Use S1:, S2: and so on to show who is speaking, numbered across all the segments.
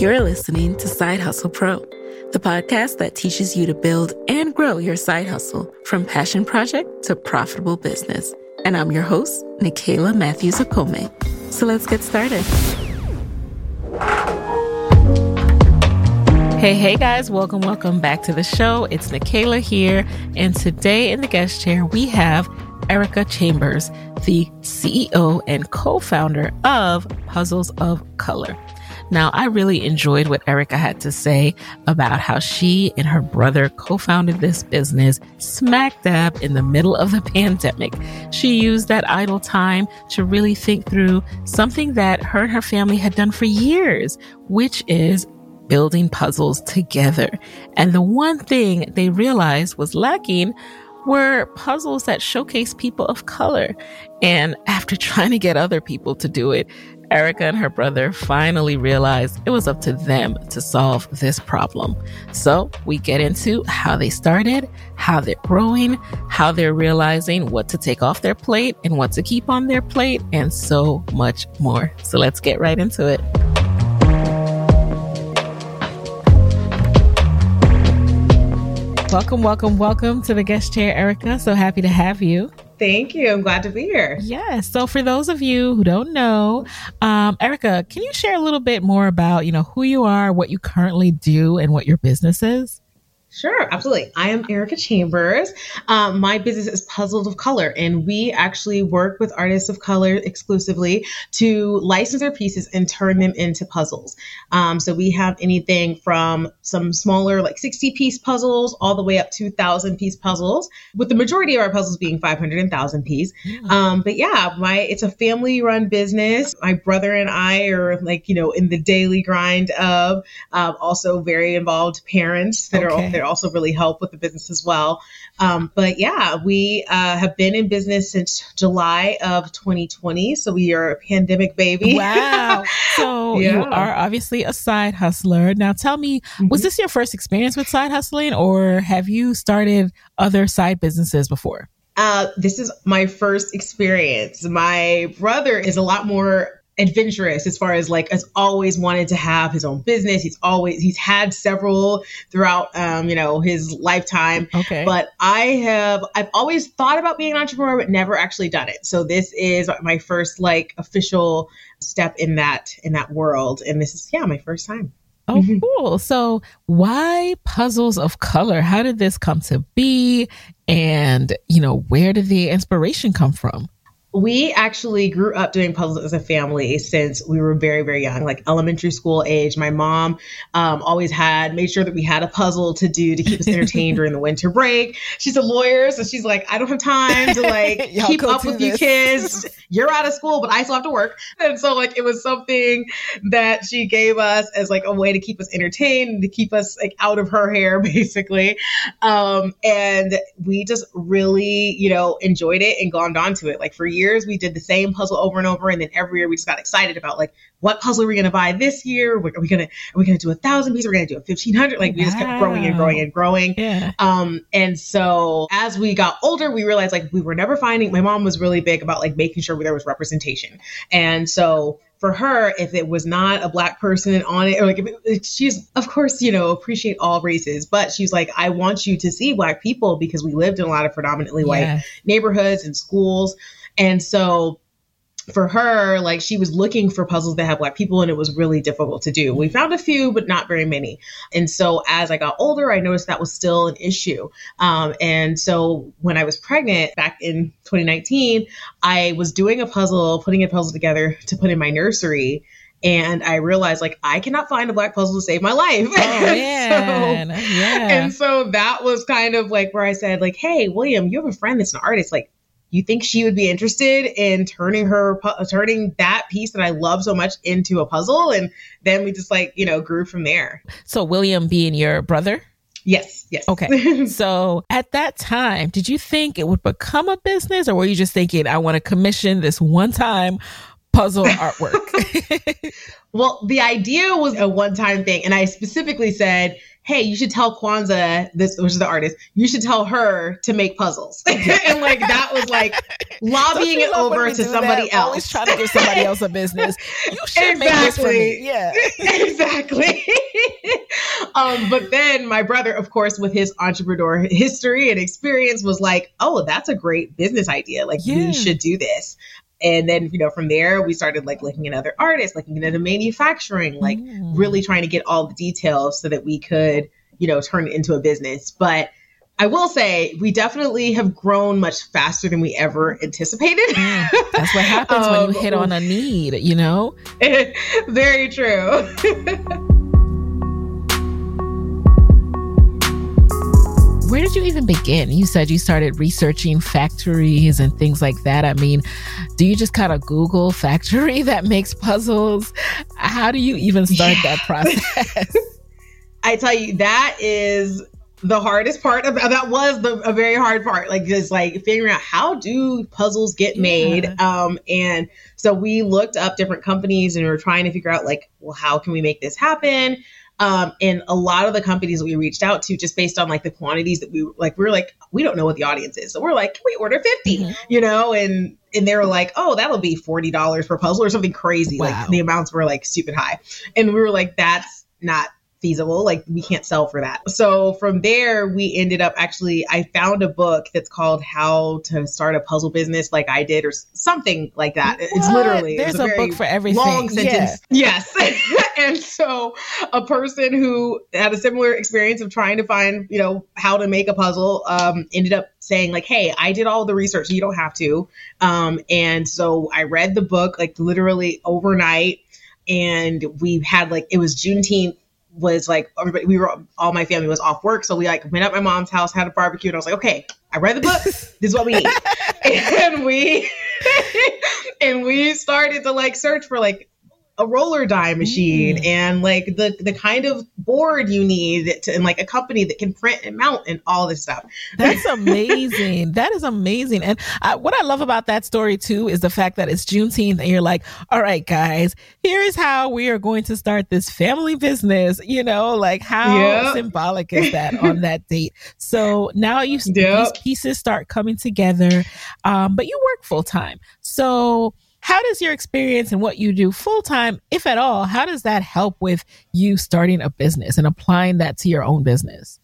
S1: You're listening to Side Hustle Pro the podcast that teaches you to build and grow your side hustle from passion project to profitable business. And I'm your host, Nicaila Matthews Okome. So let's get started. Hey, hey guys, welcome, welcome back to the show. It's Nikayla here. And today in the guest chair, we have Ericka Chambers, the CEO and co founder of Puzzles of Color. Now, I really enjoyed what Ericka had to say about how she and her brother co founded this business smack dab in the middle of the pandemic. She used that idle time to really think through something that her and her family had done for years, which is building puzzles together. And the one thing they realized was lacking were puzzles that showcase people of color. And after trying to get other people to do it, Ericka and her brother finally realized it was up to them to solve this problem. So we get into how they started, how they're growing, how they're realizing what to take off their plate and what to keep on their plate, and so much more. So let's get right into it. Welcome, welcome, welcome to the guest chair, Ericka. So happy to have you.
S2: Thank you. I'm glad to be here.
S1: Yes. So, for those of you who don't know, um, Ericka, can you share a little bit more about, you know, who you are, what you currently do, and what your business is?
S2: Sure, absolutely. I am Ericka Chambers. Um, my business is Puzzles of Color, and we actually work with artists of color exclusively to license their pieces and turn them into puzzles. Um, so we have anything from some smaller, like 60 piece puzzles, all the way up to 1,000 piece puzzles, with the majority of our puzzles being 500 and 1,000 piece. Um, but yeah, my it's a family run business. My brother and I are like, you know, in the daily grind of uh, also very involved parents that okay. are that also really help with the business as well. Um, but yeah, we uh, have been in business since July of 2020. So we are a pandemic baby.
S1: Wow. So yeah. you are obviously a side hustler. Now tell me, mm-hmm. was this your first experience with side hustling or have you started other side businesses before?
S2: Uh, this is my first experience. My brother is a lot more adventurous as far as like has always wanted to have his own business he's always he's had several throughout um you know his lifetime
S1: okay
S2: but i have i've always thought about being an entrepreneur but never actually done it so this is my first like official step in that in that world and this is yeah my first time
S1: Oh, mm-hmm. cool. So, why puzzles of color? How did this come to be? And, you know, where did the inspiration come from?
S2: We actually grew up doing puzzles as a family since we were very very young like elementary school age. My mom um, always had made sure that we had a puzzle to do to keep us entertained during the winter break. She's a lawyer so she's like i don't have time to like keep up with this. you kids. You're out of school but i still have to work. And so like it was something that she gave us as like a way to keep us entertained to keep us like out of her hair basically. Um, and we just really you know enjoyed it and glommed onto it. Like for years years we did the same puzzle over and over and then every year we just got excited about like what puzzle are we going to buy this year are we going to are we going to do a thousand pieces we're going to do a 1500 like we wow. just kept growing and growing and growing yeah. um and so as we got older we realized like we were never finding my mom was really big about like making sure there was representation and so for her, if it was not a black person on it, or like it, she's, of course, you know, appreciate all races, but she's like, I want you to see black people because we lived in a lot of predominantly white neighborhoods and schools. And so for her, like she was looking for puzzles that had black people and it was really difficult to do. We found a few, but not very many. And so as I got older, I noticed that was still an issue. Um, and so when I was pregnant back in 2019, I was doing a puzzle, putting a puzzle together to put in my nursery and I realized like I cannot find a black puzzle to save my life. Oh man, so, yeah. And so that was kind of like where I said like, "Hey, William, you have a friend that's an artist. Like, you think she would be interested in turning her turning that piece that I love so much into a puzzle and then we just like you know grew from there.
S1: So William being your brother?
S2: Yes, yes.
S1: Okay. so at that time, did you think it would become a business or were you just thinking I want to commission this one time puzzle artwork?
S2: well, the idea was a one time thing and I specifically said hey, you should tell Kwanzaa, this which is the artist, you should tell her to make puzzles. and like that was like lobbying it over to somebody that? else.
S1: Always trying to give somebody else a business. You should exactly. make this for me. Yeah.
S2: exactly. um, but then my brother, of course, with his entrepreneur history and experience, was like, oh, that's a great business idea. Like yeah. we should do this and then you know from there we started like looking at other artists looking at the manufacturing like mm. really trying to get all the details so that we could you know turn it into a business but I will say we definitely have grown much faster than we ever anticipated.
S1: Mm, that's what happens um, when you hit on a need, you know?
S2: Very true.
S1: where did you even begin? You said you started researching factories and things like that. I mean, do you just kind of Google factory that makes puzzles? How do you even start yeah. that process?
S2: I tell you, that is the hardest part of that was the a very hard part like just like figuring out how do puzzles get made yeah. um and so we looked up different companies and we were trying to figure out like well how can we make this happen um, and a lot of the companies that we reached out to, just based on like the quantities that we like, we are like, we don't know what the audience is. So we're like, can we order 50, mm-hmm. you know? And, and they were like, oh, that'll be $40 per puzzle or something crazy. Wow. Like the amounts were like stupid high. And we were like, that's not feasible. Like we can't sell for that. So from there, we ended up actually, I found a book that's called How to Start a Puzzle Business Like I Did or something like that. What? It's literally,
S1: there's a, a book for everything. Long sentence.
S2: Yeah. Yes. and so a person who had a similar experience of trying to find, you know, how to make a puzzle um, ended up saying like, hey, I did all the research. You don't have to. Um, and so I read the book like literally overnight and we had like, it was Juneteenth was like everybody we were all my family was off work so we like went up my mom's house had a barbecue and i was like okay i read the book this is what we need and we and we started to like search for like a roller die machine mm. and like the the kind of board you need to, and like a company that can print and mount and all this stuff.
S1: That's amazing. that is amazing. And I, what I love about that story too is the fact that it's Juneteenth and you're like, all right, guys, here is how we are going to start this family business. You know, like how yep. symbolic is that on that date? So now you yep. these pieces start coming together, um, but you work full time. So how does your experience and what you do full time, if at all, how does that help with you starting a business and applying that to your own business?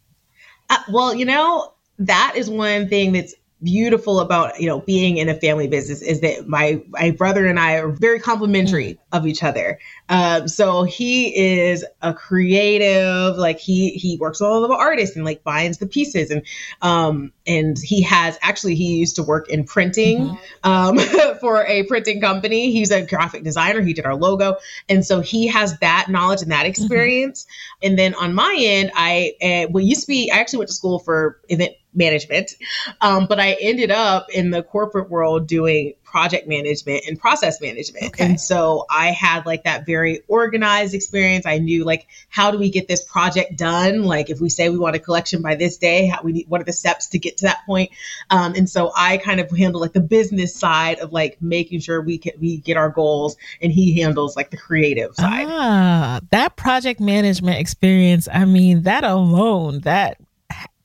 S2: Uh, well, you know, that is one thing that's beautiful about you know being in a family business is that my my brother and I are very complementary of each other. Um, so he is a creative, like he he works with all of the artists and like finds the pieces and um and he has actually he used to work in printing mm-hmm. um for a printing company. He's a graphic designer. He did our logo, and so he has that knowledge and that mm-hmm. experience. Mm-hmm. And then on my end, I uh, well used to be I actually went to school for event management. Um, but I ended up in the corporate world doing project management and process management. Okay. And so I had like that very organized experience. I knew like how do we get this project done? Like if we say we want a collection by this day, how we need, what are the steps to get to that point? Um, and so I kind of handle like the business side of like making sure we can we get our goals, and he handles like the creative side.
S1: Ah, that project management experience. I mean, that alone, that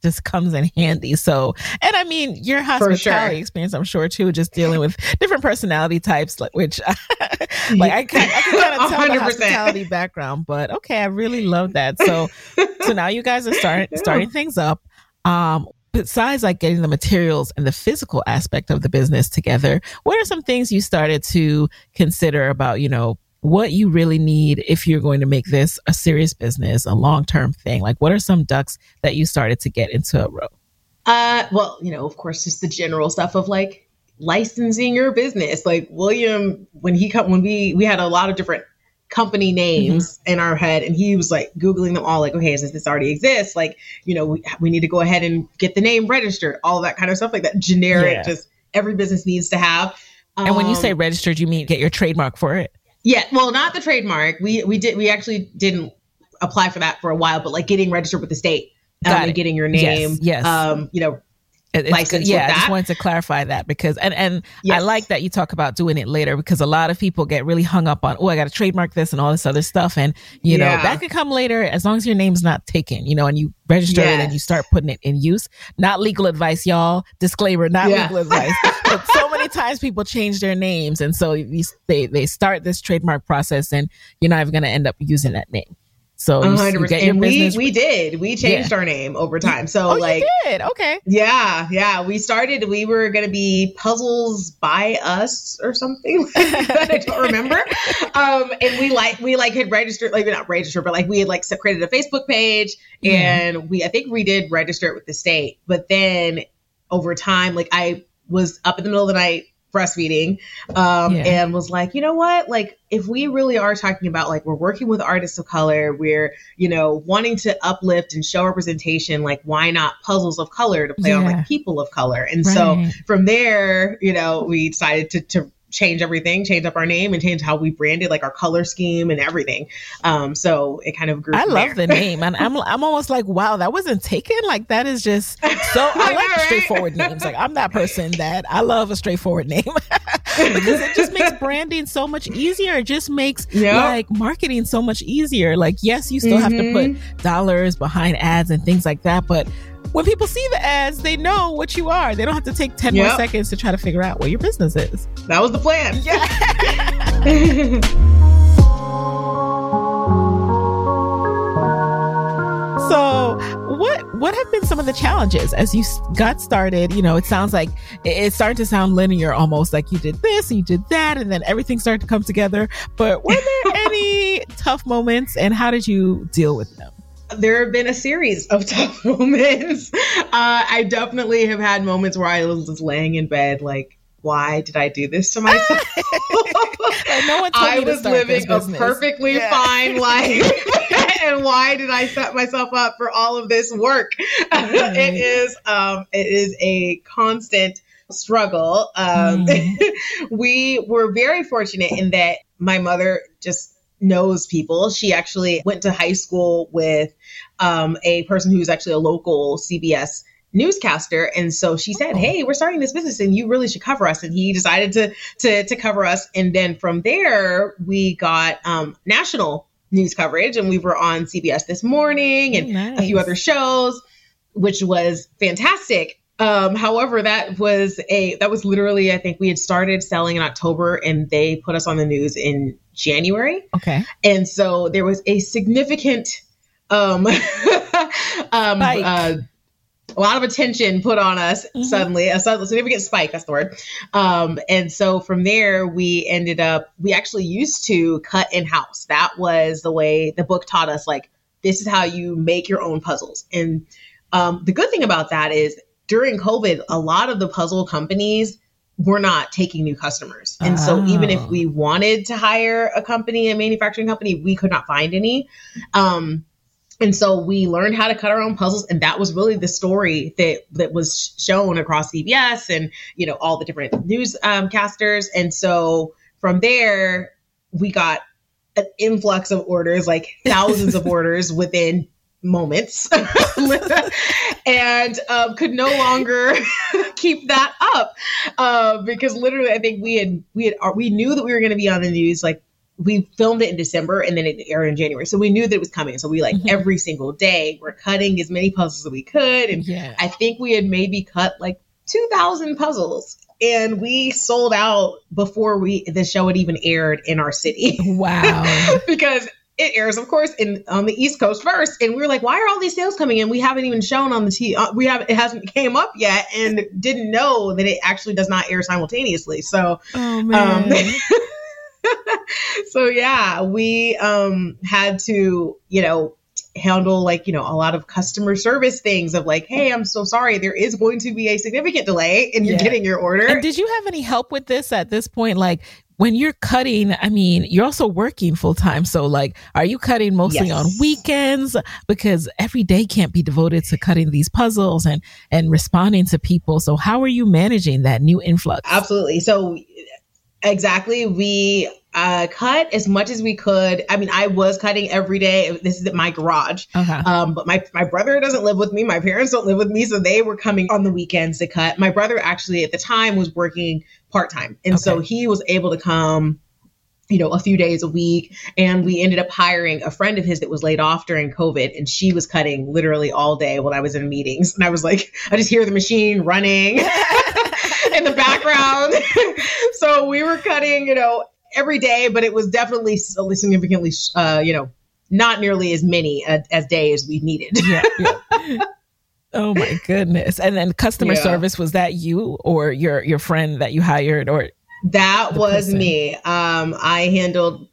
S1: just comes in handy. So, and I mean, your hospitality sure. experience, I'm sure too, just dealing with different personality types, like which, like I can, I can kind of tell 100%. the hospitality background. But okay, I really love that. So, so now you guys are starting yeah. starting things up. Um, besides like getting the materials and the physical aspect of the business together, what are some things you started to consider about, you know, what you really need if you're going to make this a serious business, a long term thing? Like, what are some ducks that you started to get into a row?
S2: Uh, well, you know, of course, just the general stuff of like licensing your business. Like William, when he come, when we we had a lot of different company names mm-hmm. in our head, and he was like googling them all. Like, okay, since this already exists, like you know, we we need to go ahead and get the name registered, all that kind of stuff, like that generic, yeah. just every business needs to have.
S1: Um, and when you say um, registered, you mean get your trademark for it?
S2: Yeah, well, not the trademark. We we did we actually didn't apply for that for a while, but like getting registered with the state um, and getting your name. Yes. yes. Um, you know,
S1: it's, yeah, I just wanted to clarify that because and and yes. I like that you talk about doing it later because a lot of people get really hung up on oh I got to trademark this and all this other stuff and you yeah. know that could come later as long as your name's not taken you know and you register yes. it and you start putting it in use. Not legal advice, y'all. Disclaimer: not yeah. legal advice. but so many times people change their names and so they they start this trademark process and you're not even going to end up using that name. So you,
S2: you get your and we we did we changed yeah. our name over time. So
S1: oh,
S2: like
S1: did okay
S2: yeah yeah we started we were gonna be puzzles by us or something I don't remember. um, and we like we like had registered like not registered but like we had like created a Facebook page and we I think we did register it with the state. But then over time like I was up in the middle of the night breastfeeding um, yeah. and was like, you know what? Like, if we really are talking about like we're working with artists of color, we're, you know, wanting to uplift and show representation, like, why not puzzles of color to play yeah. on like people of color? And right. so from there, you know, we decided to, to change everything, change up our name, and change how we branded, like our color scheme and everything. Um, so it kind of grew.
S1: I love there. the name, and I'm I'm almost like, wow, that wasn't taken. Like that is just so. I like right. straightforward names. Like I'm that person that I love a straightforward name because it just makes branding so much easier. It just makes yep. like marketing so much easier. Like yes, you still mm-hmm. have to put mm-hmm. dollars behind ads and things like that, but when people see the ads, they know what you are. They don't have to take 10 yep. more seconds to try to figure out what your business is.
S2: That was the plan.
S1: Yeah. so what what have been some of the challenges as you got started you know it sounds like it, started to sound linear almost like you did this and you did that and then everything started to come together but were there any tough moments and how did you deal with them
S2: there have been a series of tough moments. Uh, I definitely have had moments where I was just laying in bed, like, why did I do this to myself?
S1: I no one
S2: I was living a perfectly yeah. fine life. and why did I set myself up for all of this work? Right. it is um, it is a constant struggle. Um, mm. we were very fortunate in that my mother just knows people. She actually went to high school with um, a person who's actually a local CBS newscaster. And so she said hey we're starting this business and you really should cover us. And he decided to to, to cover us. And then from there we got um, national news coverage and we were on cbs this morning and nice. a few other shows which was fantastic um, however, that was a that was literally I think we had started selling in October and they put us on the news in January.
S1: Okay.
S2: And so there was a significant um um uh, a lot of attention put on us mm-hmm. suddenly, a significant spike, that's the word. Um, and so from there, we ended up, we actually used to cut in house. That was the way the book taught us, like, this is how you make your own puzzles. And um, the good thing about that is during COVID, a lot of the puzzle companies were not taking new customers. And oh. so even if we wanted to hire a company, a manufacturing company, we could not find any. Um, and so we learned how to cut our own puzzles and that was really the story that that was shown across cbs and you know all the different news um, casters and so from there we got an influx of orders like thousands of orders within moments and um, could no longer keep that up uh, because literally i think we had we had we knew that we were going to be on the news like we filmed it in December and then it aired in January. So we knew that it was coming. So we like mm-hmm. every single day we're cutting as many puzzles as we could. And yeah. I think we had maybe cut like 2000 puzzles and we sold out before we the show had even aired in our city.
S1: Wow.
S2: because it airs, of course, in on the East Coast first, and we were like, "Why are all these sales coming in? We haven't even shown on the T. Uh, we have it hasn't came up yet, and didn't know that it actually does not air simultaneously." So, oh, um, so yeah, we um had to, you know, handle like, you know, a lot of customer service things of like, hey, I'm so sorry, there is going to be a significant delay in yeah. getting your order.
S1: And did you have any help with this at this point? Like when you're cutting, I mean, you're also working full time. So, like, are you cutting mostly yes. on weekends? Because every day can't be devoted to cutting these puzzles and and responding to people. So, how are you managing that new influx?
S2: Absolutely. So, Exactly. We uh, cut as much as we could. I mean, I was cutting every day. This is my garage. Uh-huh. Um, but my, my brother doesn't live with me. My parents don't live with me. So they were coming on the weekends to cut. My brother actually at the time was working part time. And okay. so he was able to come you know, a few days a week. And we ended up hiring a friend of his that was laid off during COVID. And she was cutting literally all day while I was in meetings. And I was like, I just hear the machine running in the background. so we were cutting, you know, every day, but it was definitely significantly, uh, you know, not nearly as many as, as days we needed. yeah,
S1: yeah. Oh my goodness. And then customer yeah. service was that you or your your friend that you hired or
S2: that was me. Um, I handled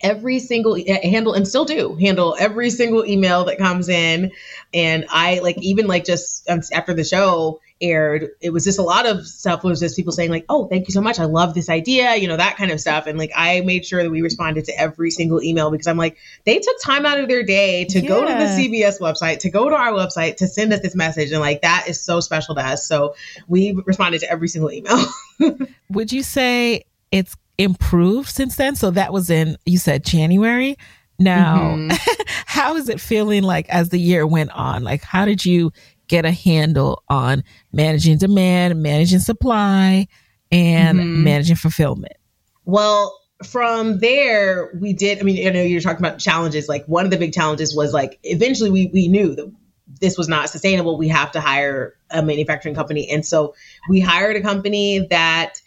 S2: every single handle and still do handle every single email that comes in and i like even like just um, after the show aired it was just a lot of stuff was just people saying like oh thank you so much i love this idea you know that kind of stuff and like i made sure that we responded to every single email because i'm like they took time out of their day to yeah. go to the cbs website to go to our website to send us this message and like that is so special to us so we responded to every single email
S1: would you say it's improved since then. So that was in, you said January. Now, mm-hmm. how is it feeling like as the year went on? Like, how did you get a handle on managing demand, managing supply, and mm-hmm. managing fulfillment?
S2: Well, from there, we did. I mean, I know you're talking about challenges. Like, one of the big challenges was like, eventually we, we knew that this was not sustainable. We have to hire a manufacturing company. And so we hired a company that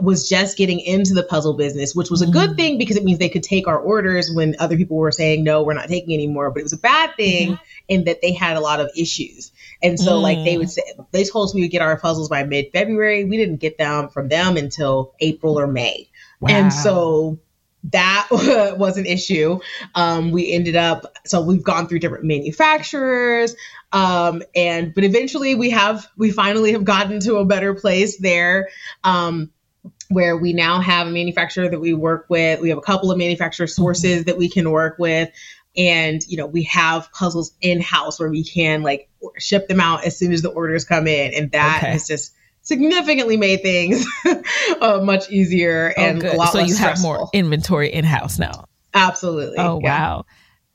S2: was just getting into the puzzle business, which was a good mm. thing because it means they could take our orders when other people were saying, no, we're not taking anymore. But it was a bad thing mm-hmm. in that they had a lot of issues. And so, mm. like, they would mm. say, they told us we would get our puzzles by mid February. We didn't get them from them until April or May. Wow. And so, that was an issue. Um, we ended up, so we've gone through different manufacturers. Um, and, but eventually we have, we finally have gotten to a better place there. Um, where we now have a manufacturer that we work with. We have a couple of manufacturer mm-hmm. sources that we can work with. And, you know, we have puzzles in house where we can like ship them out as soon as the orders come in. And that okay. has just significantly made things uh, much easier oh, and good. a lot so less you stressful. have more
S1: inventory in house now.
S2: Absolutely.
S1: Oh, yeah. wow.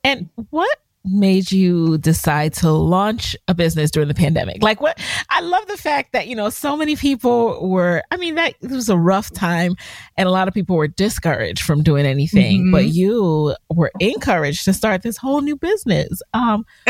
S1: And what made you decide to launch a business during the pandemic? Like what I love the fact that, you know, so many people were I mean that it was a rough time and a lot of people were discouraged from doing anything, mm-hmm. but you were encouraged to start this whole new business. Um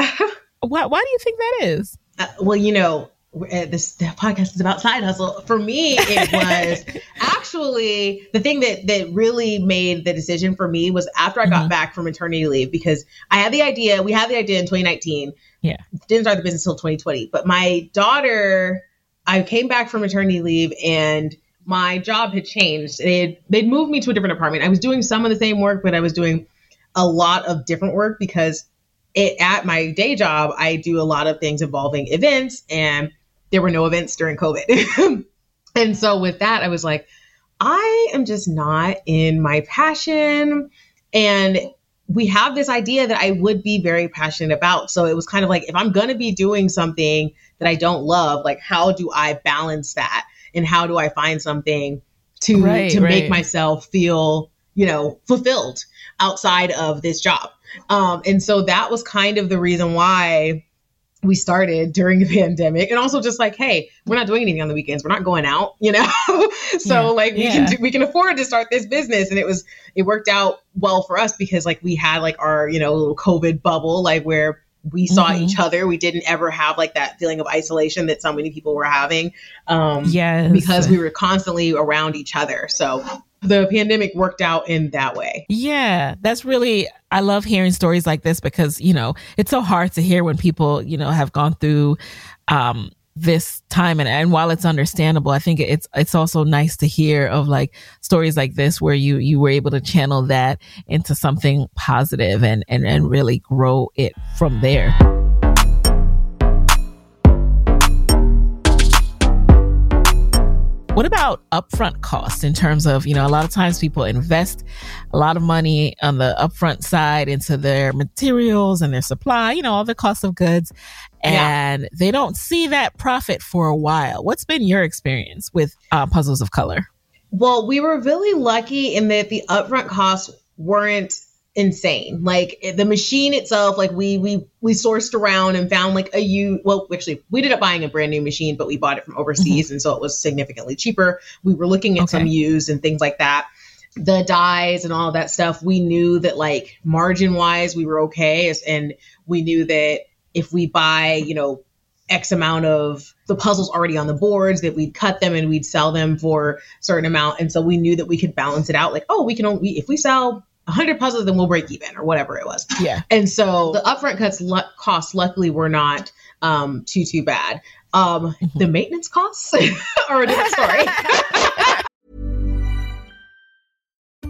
S1: why why do you think that is?
S2: Uh, well, you know, this podcast is about side hustle. For me, it was actually the thing that that really made the decision for me was after I got mm-hmm. back from maternity leave because I had the idea. We had the idea in 2019.
S1: Yeah,
S2: didn't start the business until 2020. But my daughter, I came back from maternity leave and my job had changed. They they'd moved me to a different apartment. I was doing some of the same work, but I was doing a lot of different work because it at my day job I do a lot of things involving events and there were no events during COVID. and so with that, I was like, I am just not in my passion. And we have this idea that I would be very passionate about. So it was kind of like, if I'm going to be doing something that I don't love, like, how do I balance that? And how do I find something to, right, to right. make myself feel, you know, fulfilled outside of this job? Um, and so that was kind of the reason why we started during the pandemic and also just like hey we're not doing anything on the weekends. We're not going out you know? So yeah, like we yeah. can do, we can afford to start this business. And it was it worked out well for us because like we had like our you know little covid bubble like where we saw mm-hmm. each other we didn't ever have like that feeling of isolation that so many people were having um
S1: yes.
S2: because we were constantly around each other so the pandemic worked out in that way.
S1: Yeah, that's really, I love hearing stories like this because, you know, it's so hard to hear when people, you know, have gone through, um, this time and, and while it's understandable i think it's it's also nice to hear of like stories like this where you you were able to channel that into something positive and and, and really grow it from there. What about upfront costs in terms of, you know, a lot of times people invest a lot of money on the upfront side into their materials and their supply, you know, all the cost of goods, and yeah. they don't see that profit for a while. What's been your experience with uh, Puzzles of Color?
S2: Well, we were really lucky in that the upfront costs weren't insane. Like the machine itself, like we we we sourced around and found like a u. Well, actually, we ended up buying a brand new machine, but we bought it from overseas, mm-hmm. and so it was significantly cheaper. We were looking at okay. some used and things like that. The dies and all that stuff. We knew that like margin wise, we were okay, and we knew that if we buy, you know, X amount of the puzzles already on the boards that we'd cut them and we'd sell them for a certain amount. And so we knew that we could balance it out. Like, oh, we can only, if we sell 100 puzzles, then we'll break even or whatever it was.
S1: Yeah.
S2: And so the upfront cuts lu- costs luckily were not um, too, too bad. Um, mm-hmm. The maintenance costs are a different story.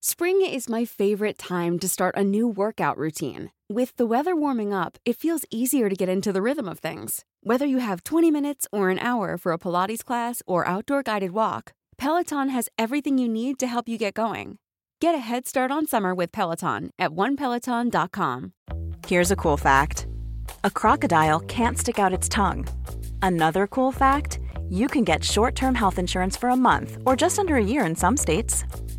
S3: Spring is my favorite time to start a new workout routine. With the weather warming up, it feels easier to get into the rhythm of things. Whether you have 20 minutes or an hour for a Pilates class or outdoor guided walk, Peloton has everything you need to help you get going. Get a head start on summer with Peloton at onepeloton.com.
S4: Here's a cool fact a crocodile can't stick out its tongue. Another cool fact you can get short term health insurance for a month or just under a year in some states.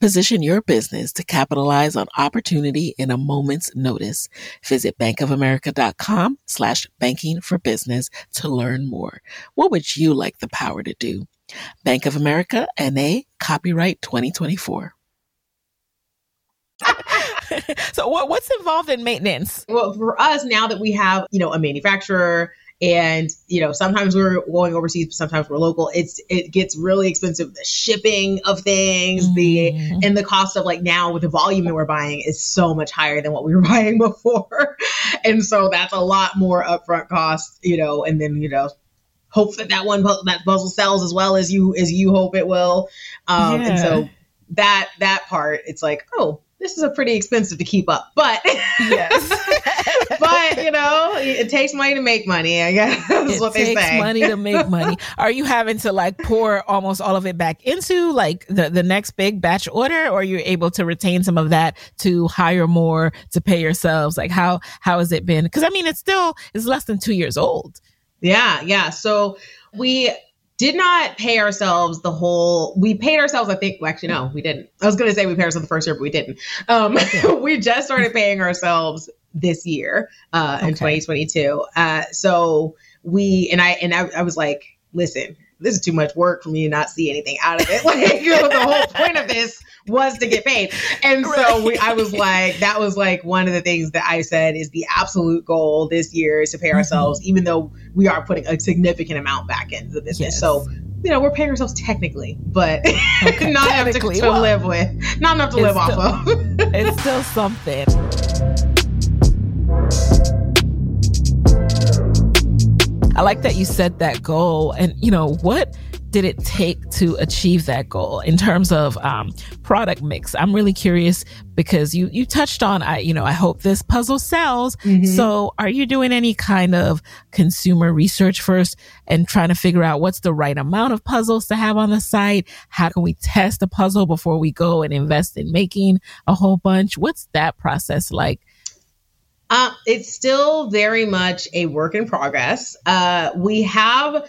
S1: Position your business to capitalize on opportunity in a moment's notice. Visit bankofamerica.com slash banking for business to learn more. What would you like the power to do? Bank of America NA copyright 2024. so what, what's involved in maintenance?
S2: Well, for us now that we have, you know, a manufacturer and you know sometimes we're going overseas but sometimes we're local it's it gets really expensive the shipping of things mm-hmm. the and the cost of like now with the volume that we're buying is so much higher than what we were buying before and so that's a lot more upfront cost you know and then you know hope that that one that puzzle sells as well as you as you hope it will um yeah. and so that that part it's like oh this is a pretty expensive to keep up, but yes, but you know, it takes money to make money. I guess it what they
S1: takes
S2: say.
S1: money to make money. Are you having to like pour almost all of it back into like the the next big batch order, or you're able to retain some of that to hire more to pay yourselves? Like how how has it been? Because I mean, it's still it's less than two years old.
S2: Yeah, yeah. So we did not pay ourselves the whole we paid ourselves i think well, actually no we didn't i was going to say we paid ourselves the first year but we didn't um, we just started paying ourselves this year uh, in okay. 2022 uh, so we and i and I, I was like listen this is too much work for me to not see anything out of it. Like, you know, the whole point of this was to get paid. And so we, I was like, that was like one of the things that I said is the absolute goal this year is to pay mm-hmm. ourselves, mm-hmm. even though we are putting a significant amount back into the business. Yes. So, you know, we're paying ourselves technically, but okay. not enough to, to well, live with, not enough to live still, off of.
S1: it's still something. I like that you set that goal. And, you know, what did it take to achieve that goal in terms of um, product mix? I'm really curious because you you touched on I you know I hope this puzzle sells. Mm-hmm. So are you doing any kind of consumer research first and trying to figure out what's the right amount of puzzles to have on the site? How can we test a puzzle before we go and invest in making a whole bunch? What's that process like?
S2: Uh, it's still very much a work in progress. Uh, we have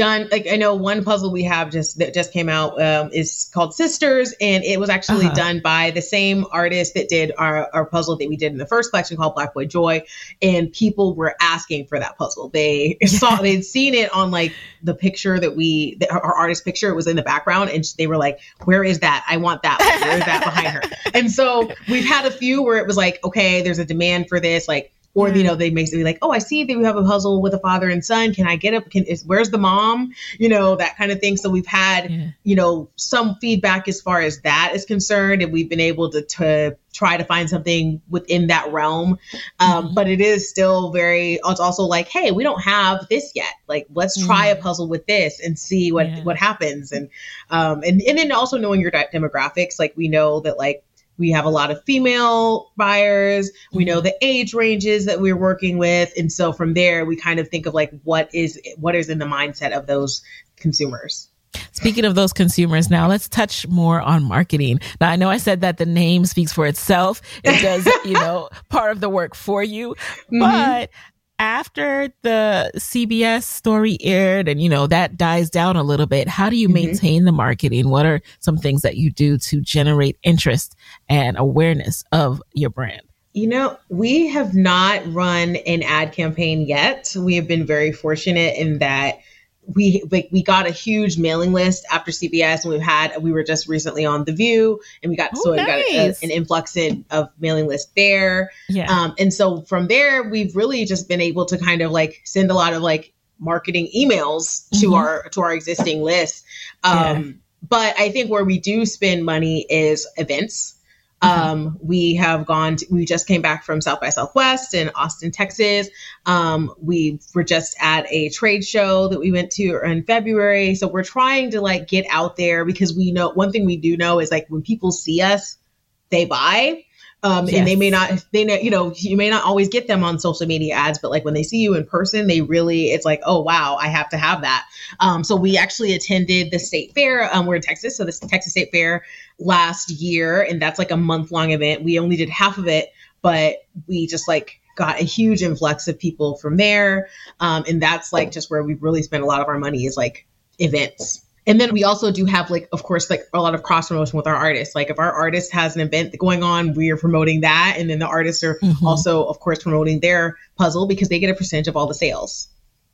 S2: done like I know one puzzle we have just that just came out um, is called Sisters, and it was actually uh-huh. done by the same artist that did our, our puzzle that we did in the first collection called Black Boy Joy, and people were asking for that puzzle. They saw they'd seen it on like the picture that we the, our artist picture was in the background, and they were like, "Where is that? I want that. Where is that behind her?" And so we've had a few where it was like, "Okay, there's a demand for this," like or you know they may be like oh i see that we have a puzzle with a father and son can i get up can is where's the mom you know that kind of thing so we've had yeah. you know some feedback as far as that is concerned and we've been able to, to try to find something within that realm um, mm-hmm. but it is still very it's also like hey we don't have this yet like let's try mm-hmm. a puzzle with this and see what yeah. what happens and um and, and then also knowing your demographics like we know that like we have a lot of female buyers. We know mm-hmm. the age ranges that we're working with. And so from there, we kind of think of like what is what is in the mindset of those consumers.
S1: Speaking of those consumers, now let's touch more on marketing. Now, I know I said that the name speaks for itself. It does, you know, part of the work for you. Mm-hmm. But after the CBS story aired and, you know, that dies down a little bit, how do you mm-hmm. maintain the marketing? What are some things that you do to generate interest and awareness of your brand?
S2: You know, we have not run an ad campaign yet. We have been very fortunate in that we like we got a huge mailing list after CBS, and we've had we were just recently on The View, and we got oh, so nice. we got a, an influx in, of mailing list there. Yeah. Um, and so from there, we've really just been able to kind of like send a lot of like marketing emails to mm-hmm. our to our existing list. Um, yeah. But I think where we do spend money is events. Um, we have gone, to, we just came back from South by Southwest in Austin, Texas. Um, we were just at a trade show that we went to in February. So we're trying to like get out there because we know one thing we do know is like when people see us, they buy. Um, yes. and they may not, they know, you know, you may not always get them on social media ads, but like when they see you in person, they really, it's like, oh wow, I have to have that. Um, so we actually attended the state fair. Um, we're in Texas, so the Texas State Fair last year, and that's like a month long event. We only did half of it, but we just like got a huge influx of people from there, um, and that's like just where we really spent a lot of our money is like events. And then we also do have like, of course, like a lot of cross promotion with our artists. Like if our artist has an event going on, we are promoting that. And then the artists are mm-hmm. also, of course, promoting their puzzle because they get a percentage of all the sales.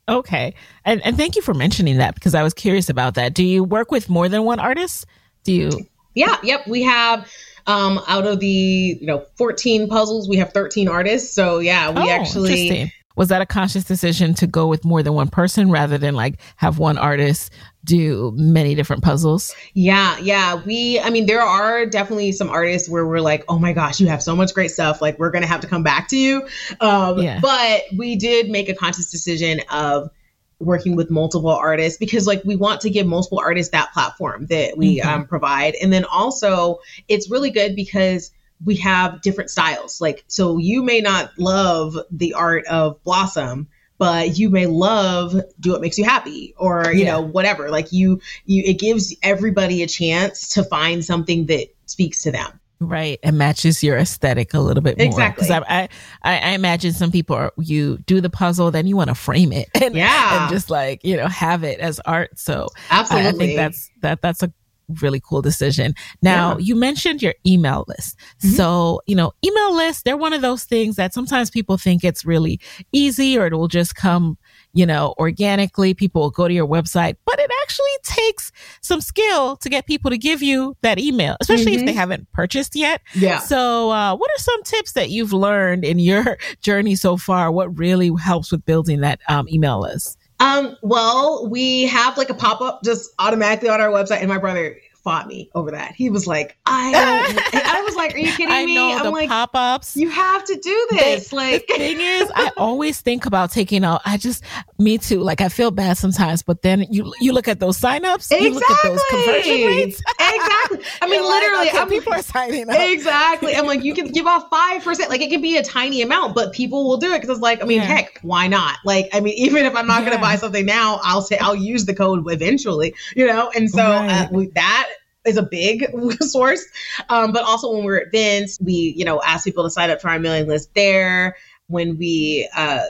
S1: Okay. And and thank you for mentioning that because I was curious about that. Do you work with more than one artist? Do you
S2: Yeah, yep. We have um, out of the you know 14 puzzles, we have 13 artists. So yeah, we oh, actually
S1: was that a conscious decision to go with more than one person rather than like have one artist do many different puzzles?
S2: Yeah, yeah. We, I mean, there are definitely some artists where we're like, oh my gosh, you have so much great stuff. Like, we're going to have to come back to you. Um, yeah. But we did make a conscious decision of working with multiple artists because like we want to give multiple artists that platform that we mm-hmm. um, provide and then also it's really good because we have different styles. Like so you may not love the art of blossom but you may love do what makes you happy or you yeah. know whatever. Like you you it gives everybody a chance to find something that speaks to them.
S1: Right. And matches your aesthetic a little bit more.
S2: Exactly.
S1: Because I, I, I imagine some people are you do the puzzle then you want to frame it and,
S2: yeah.
S1: and just like you know have it as art. So
S2: absolutely
S1: I, I think that's that that's a really cool decision. Now, yeah. you mentioned your email list. Mm-hmm. So, you know, email lists, they're one of those things that sometimes people think it's really easy or it will just come, you know, organically. People will go to your website, but it actually takes some skill to get people to give you that email, especially mm-hmm. if they mm-hmm. haven't purchased yet.
S2: Yeah.
S1: So, uh, what are some tips that you've learned in your journey so far? What really helps with building that um, email list?
S2: Um, well, we have like a pop up just automatically on our website, and my brother fought me over that. He was like, I I was like, Are you kidding
S1: I
S2: me?
S1: Know,
S2: I'm
S1: the
S2: like,
S1: pop ups.
S2: You have to do this.
S1: They,
S2: like
S1: the thing is, I always think about taking out. I just, me too. Like I feel bad sometimes, but then you you look at those signups,
S2: exactly.
S1: you look at those conversion rates.
S2: exactly. I mean, literally,
S1: like, okay, people are signing up.
S2: Exactly. I'm like, you can give off five percent. Like it can be a tiny amount, but people will do it because it's like, I mean, yeah. heck, why not? Like, I mean, even if I'm not yeah. going to buy something now, I'll say I'll use the code eventually. You know, and so uh, right. uh, that is a big source. Um, but also when we're at Vince, we, you know, ask people to sign up for our mailing list there. When we uh,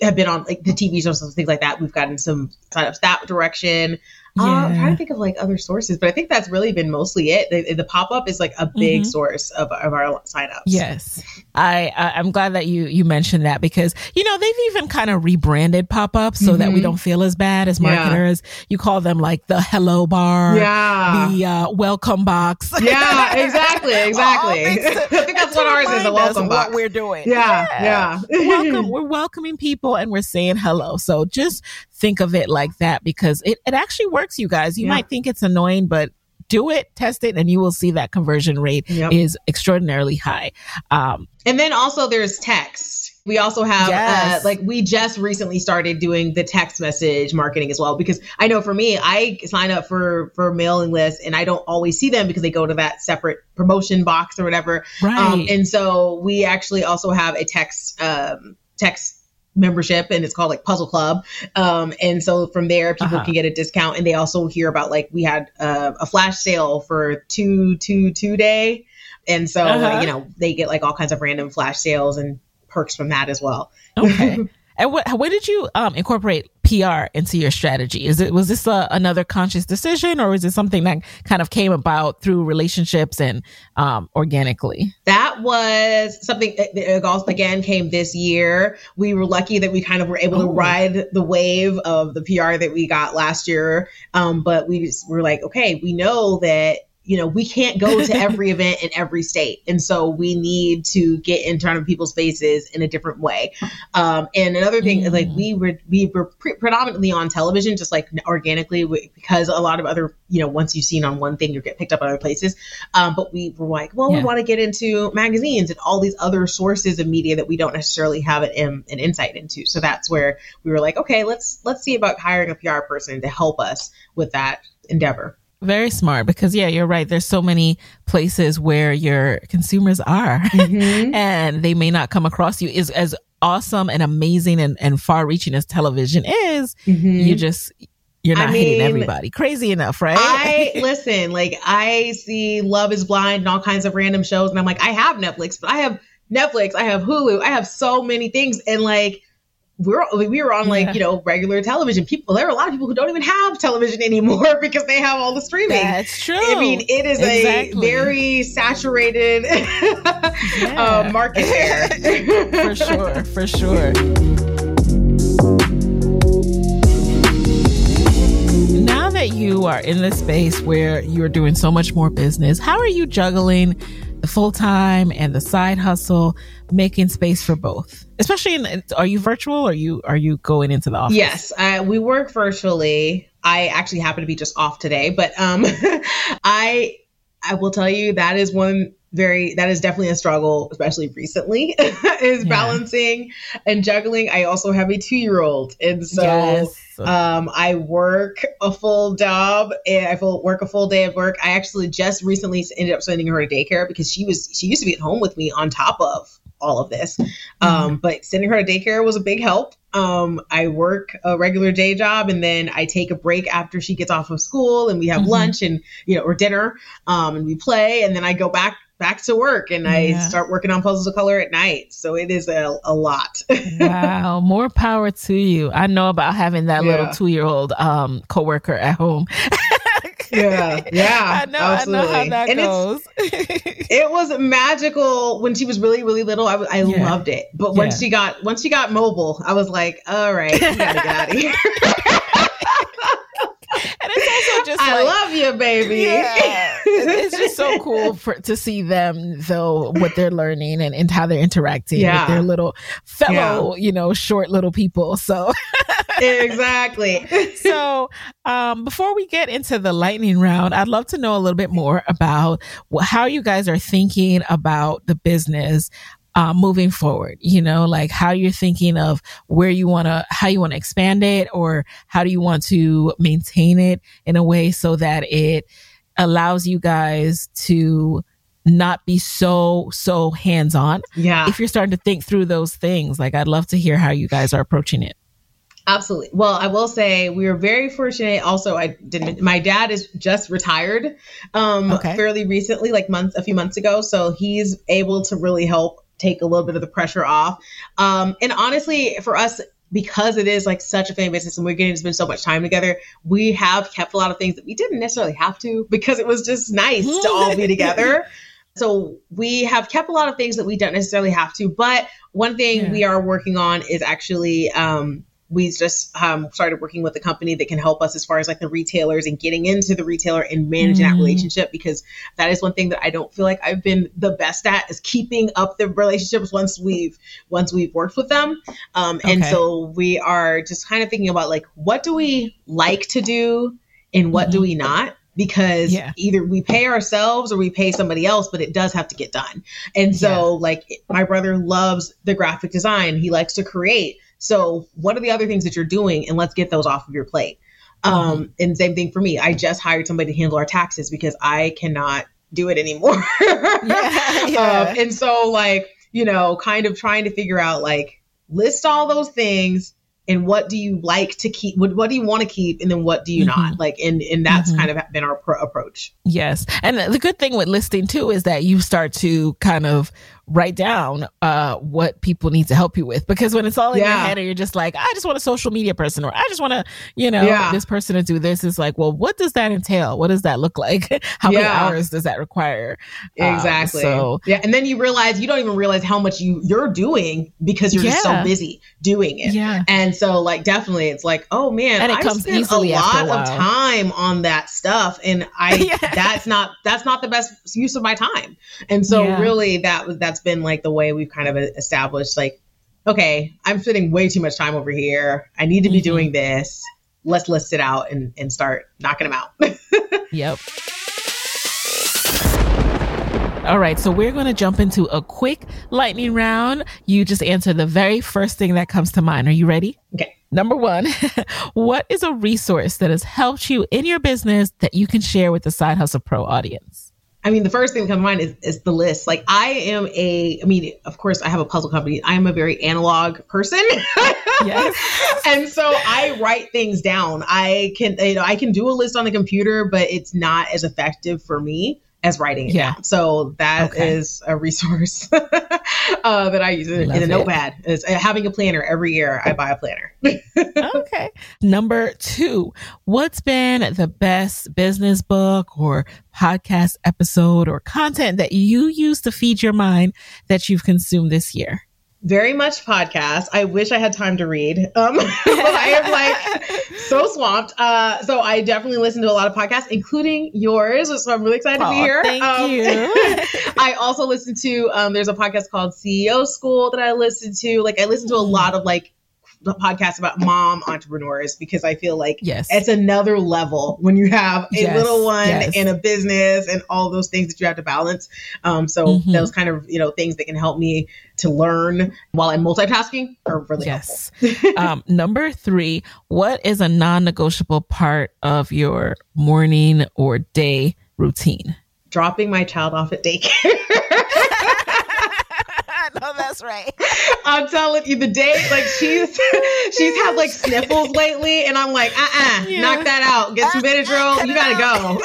S2: have been on like the TV shows and things like that, we've gotten some signups that direction. Yeah. Uh, I'm trying to think of like other sources, but I think that's really been mostly it. The, the pop up is like a big mm-hmm. source of, of our signups.
S1: Yes, I, I am glad that you you mentioned that because you know they've even kind of rebranded pop ups so mm-hmm. that we mm-hmm. don't feel as bad as marketers. Yeah. You call them like the hello bar,
S2: yeah,
S1: the uh, welcome box.
S2: Yeah, exactly, exactly. I think that's what ours is. A welcome box.
S1: What we're doing.
S2: Yeah, yeah.
S1: yeah. Welcome. We're welcoming people and we're saying hello. So just think of it like that because it, it actually works, you guys. You yeah. might think it's annoying, but do it, test it, and you will see that conversion rate yep. is extraordinarily high. Um,
S2: and then also there's text. We also have, uh, yes. uh, like, we just recently started doing the text message marketing as well. Because I know for me, I sign up for for mailing lists and I don't always see them because they go to that separate promotion box or whatever.
S1: Um, right. Um,
S2: and so we actually also have a text um, text membership and it's called like puzzle club um, and so from there people uh-huh. can get a discount and they also hear about like we had uh, a flash sale for two two two day and so uh-huh. uh, you know they get like all kinds of random flash sales and perks from that as well
S1: okay And what, when did you um, incorporate PR into your strategy? Is it was this a, another conscious decision, or is it something that kind of came about through relationships and um, organically?
S2: That was something that also again came this year. We were lucky that we kind of were able oh. to ride the wave of the PR that we got last year, um, but we just were like, okay, we know that you know, we can't go to every event in every state. And so we need to get in front of people's faces in a different way. Um, and another thing is like we were, we were pre- predominantly on television, just like organically because a lot of other, you know, once you've seen on one thing, you get picked up other places. Um, but we were like, well, yeah. we want to get into magazines and all these other sources of media that we don't necessarily have an, an insight into. So that's where we were like, okay, let's, let's see about hiring a PR person to help us with that endeavor.
S1: Very smart because yeah, you're right. There's so many places where your consumers are mm-hmm. and they may not come across you is as awesome and amazing and, and far reaching as television is. Mm-hmm. You just you're not I mean, hitting everybody crazy enough, right?
S2: I listen, like I see Love is Blind and all kinds of random shows, and I'm like, I have Netflix, but I have Netflix, I have Hulu, I have so many things, and like we're we were on like yeah. you know regular television. People there are a lot of people who don't even have television anymore because they have all the streaming.
S1: That's true.
S2: I mean, it is exactly. a very saturated uh, market
S1: for sure, for sure. Now that you are in the space where you're doing so much more business, how are you juggling the full time and the side hustle, making space for both. Especially in, are you virtual or are you are you going into the office?
S2: Yes, uh, we work virtually. I actually happen to be just off today, but um, I I will tell you that is one very that is definitely a struggle especially recently is yeah. balancing and juggling i also have a two-year-old and so yes. Um, i work a full job and i work a full day of work i actually just recently ended up sending her to daycare because she was she used to be at home with me on top of all of this mm-hmm. um, but sending her to daycare was a big help um, I work a regular day job and then I take a break after she gets off of school and we have mm-hmm. lunch and you know or dinner um, and we play and then I go back back to work and I start working on puzzles of color at night. So it is a, a lot.
S1: wow. More power to you. I know about having that yeah. little two year old um coworker at home.
S2: yeah, yeah.
S1: I know, absolutely. I know how that and goes.
S2: it was magical when she was really, really little. I, I yeah. loved it. But once yeah. she got once she got mobile, I was like, all right, we gotta get out of here.
S1: and it's also just
S2: I
S1: like,
S2: love you, baby.
S1: Yeah, it's just so cool for to see them though what they're learning and, and how they're interacting yeah. with their little fellow, yeah. you know, short little people. So
S2: exactly.
S1: so um, before we get into the lightning round, I'd love to know a little bit more about how you guys are thinking about the business uh, moving forward, you know, like how you're thinking of where you want to, how you want to expand it or how do you want to maintain it in a way so that it allows you guys to not be so, so hands on.
S2: Yeah.
S1: If you're starting to think through those things, like I'd love to hear how you guys are approaching it.
S2: Absolutely. Well, I will say we were very fortunate. Also, I didn't. My dad is just retired, um, okay. fairly recently, like months, a few months ago. So he's able to really help take a little bit of the pressure off. Um, and honestly, for us, because it is like such a family business and we're getting to spend so much time together, we have kept a lot of things that we didn't necessarily have to because it was just nice to all be together. So we have kept a lot of things that we don't necessarily have to. But one thing yeah. we are working on is actually um, we just um, started working with a company that can help us as far as like the retailers and getting into the retailer and managing mm-hmm. that relationship because that is one thing that I don't feel like I've been the best at is keeping up the relationships once we've once we've worked with them. Um, okay. And so we are just kind of thinking about like what do we like to do and what mm-hmm. do we not because yeah. either we pay ourselves or we pay somebody else, but it does have to get done. And so, yeah. like, my brother loves the graphic design, he likes to create. So, what are the other things that you're doing? And let's get those off of your plate. Um, mm-hmm. Um, and same thing for me. I just hired somebody to handle our taxes because I cannot do it anymore. yeah, yeah. Um, and so, like, you know, kind of trying to figure out, like, list all those things and what do you like to keep what, what do you want to keep and then what do you mm-hmm. not like and and that's mm-hmm. kind of been our pro- approach
S1: yes and the good thing with listing too is that you start to kind of write down uh, what people need to help you with. Because when it's all in yeah. your head and you're just like i just want a social media person or i just want to you know yeah. this person to do this is like well what does that entail? What does that look like? How yeah. many hours does that require?
S2: Um, exactly. um, so yeah and then you realize you don't even realize how much you you're doing because you're just so busy doing it.
S1: Yeah.
S2: And so like definitely it's like oh man
S1: and it I comes easily
S2: a lot a of time on that stuff and i that's not that's not the best use of my time. And so really that was that's that's been like the way we've kind of established like, okay, I'm spending way too much time over here. I need to be mm-hmm. doing this. Let's list it out and, and start knocking them out.
S1: yep. All right, so we're going to jump into a quick lightning round. You just answer the very first thing that comes to mind. Are you ready?
S2: Okay.
S1: Number one, what is a resource that has helped you in your business that you can share with the Side Hustle Pro audience?
S2: I mean, the first thing that comes to mind is, is the list. Like, I am a, I mean, of course, I have a puzzle company. I am a very analog person. yes. and so I write things down. I can, you know, I can do a list on the computer, but it's not as effective for me as writing it yeah. down. So that okay. is a resource uh, that I use in, in a notepad. Is uh, having a planner every year. I buy a planner.
S1: okay. Number two, what's been the best business book or podcast episode or content that you use to feed your mind that you've consumed this year?
S2: Very much podcast. I wish I had time to read. Um, but I am like so swamped. Uh, so I definitely listen to a lot of podcasts, including yours. So I'm really excited to be here.
S1: Thank
S2: um,
S1: you.
S2: I also listen to um, there's a podcast called CEO School that I listen to. Like I listen to a lot of like podcasts about mom entrepreneurs because I feel like
S1: Yes.
S2: it's another level when you have a
S1: Yes,
S2: little one
S1: yes.
S2: and a business and all those things that you have to balance. Um, so
S1: Mhm.
S2: those kind of you know things that can help me to learn while I'm multitasking are really
S1: yes. um, number three, what is a non negotiable part of your morning or day routine?
S2: dropping my child off at daycare.
S1: no, that's right.
S2: I'm telling you, the day like she's she's had like sniffles lately, and I'm like, uh, uh
S1: Yeah.
S2: knock that out. Get some Benadryl. You gotta go.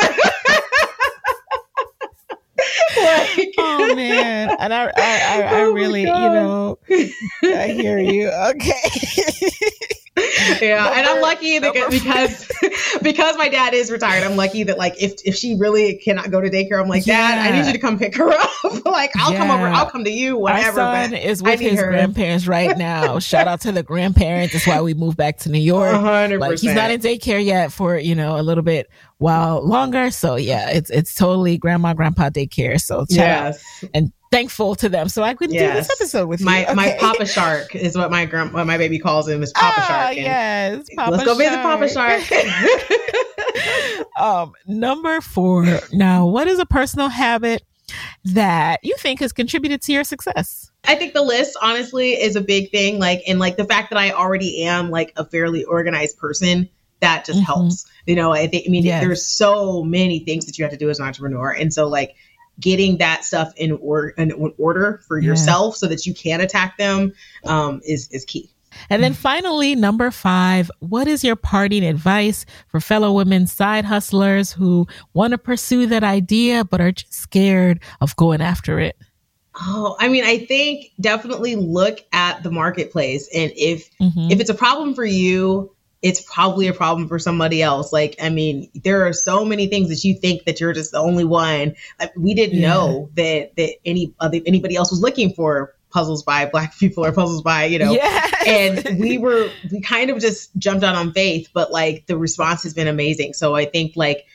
S2: like,
S1: Oh man, and I, I, I, I
S2: Oh
S1: really, you know, I hear you. Okay.
S2: yeah, and I'm lucky that because because my dad is retired. I'm lucky that like if if she really cannot go to daycare, I'm like, Dad, I need you to come pick her up. like I'll come over. I'll come to you. Whatever.
S1: Our son is with his
S2: her.
S1: grandparents right now. Shout out to the grandparents. That's why we moved back to New York.
S2: A hundred
S1: Like he's not in daycare yet for you know a little bit while longer. So yeah, it's it's totally grandma grandpa daycare. So
S2: Yes.
S1: and thankful to them. So I could do
S2: Yes.
S1: this episode with
S2: My
S1: you.
S2: my
S1: Okay.
S2: Papa Shark is what my grand what my baby calls him is Papa
S1: Ah,
S2: Shark. and
S1: yes, Papa
S2: Let's go visit Papa
S1: Shark.
S2: Shark.
S1: um, number four. Now, what is a personal habit that you think has contributed to your success?
S2: I think the list honestly is a big thing. Like, and like the fact that I already am like a fairly organized person, that just
S1: Mhm.
S2: helps. You know, I think, I mean,
S1: Yes.
S2: there's so many things that you have to do as an entrepreneur. And so, like, getting that stuff in, or- in order for
S1: Yeah.
S2: yourself so that you can attack them um, is, is key.
S1: And then finally, number five, what is your parting advice for fellow women side hustlers who want to pursue that idea but are just scared of going after it?
S2: Oh, I mean, I think definitely look at the marketplace. And if,
S1: Mhm.
S2: if it's a problem for you, it's probably a problem for somebody else. Like, I mean, there are so many things that you think that you're just the only one. Like, we didn't
S1: Yeah.
S2: know that that any other anybody else was looking for puzzles by black people or puzzles by you know.
S1: Yes.
S2: And we were we kind of just jumped out on faith, but like the response has been amazing. So I think like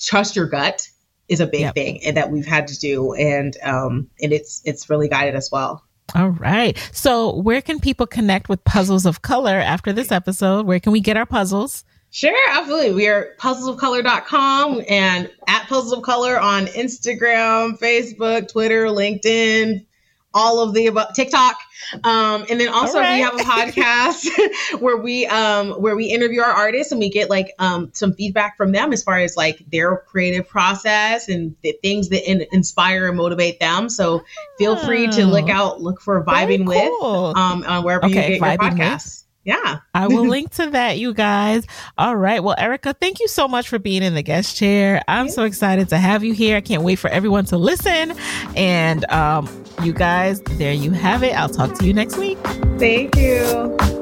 S2: trust your gut is a big
S1: Yep.
S2: thing and that we've had to do, and um and it's it's really guided us well.
S1: All right. So, where can people connect with Puzzles of Color after this episode? Where can we get our puzzles?
S2: Sure, absolutely. We are puzzlesofcolor.com and at Puzzles of Color on Instagram, Facebook, Twitter, LinkedIn, all of the above, TikTok. Um, and then also
S1: right.
S2: we have a podcast where we um where we interview our artists and we get like um some feedback from them as far as like their creative process and the things that in, inspire and motivate them. So feel free to look
S1: Oh.
S2: out, look for
S1: Very
S2: vibing with um on wherever
S1: Okay,
S2: you get your
S1: Vibing With.
S2: podcasts. Yeah.
S1: I will link to that, you guys. All right. Well, Ericka, thank you so much for being in the guest chair. I'm so excited to have you here. I can't wait for everyone to listen. And um, you guys, there you have it. I'll talk to you next week.
S2: Thank you.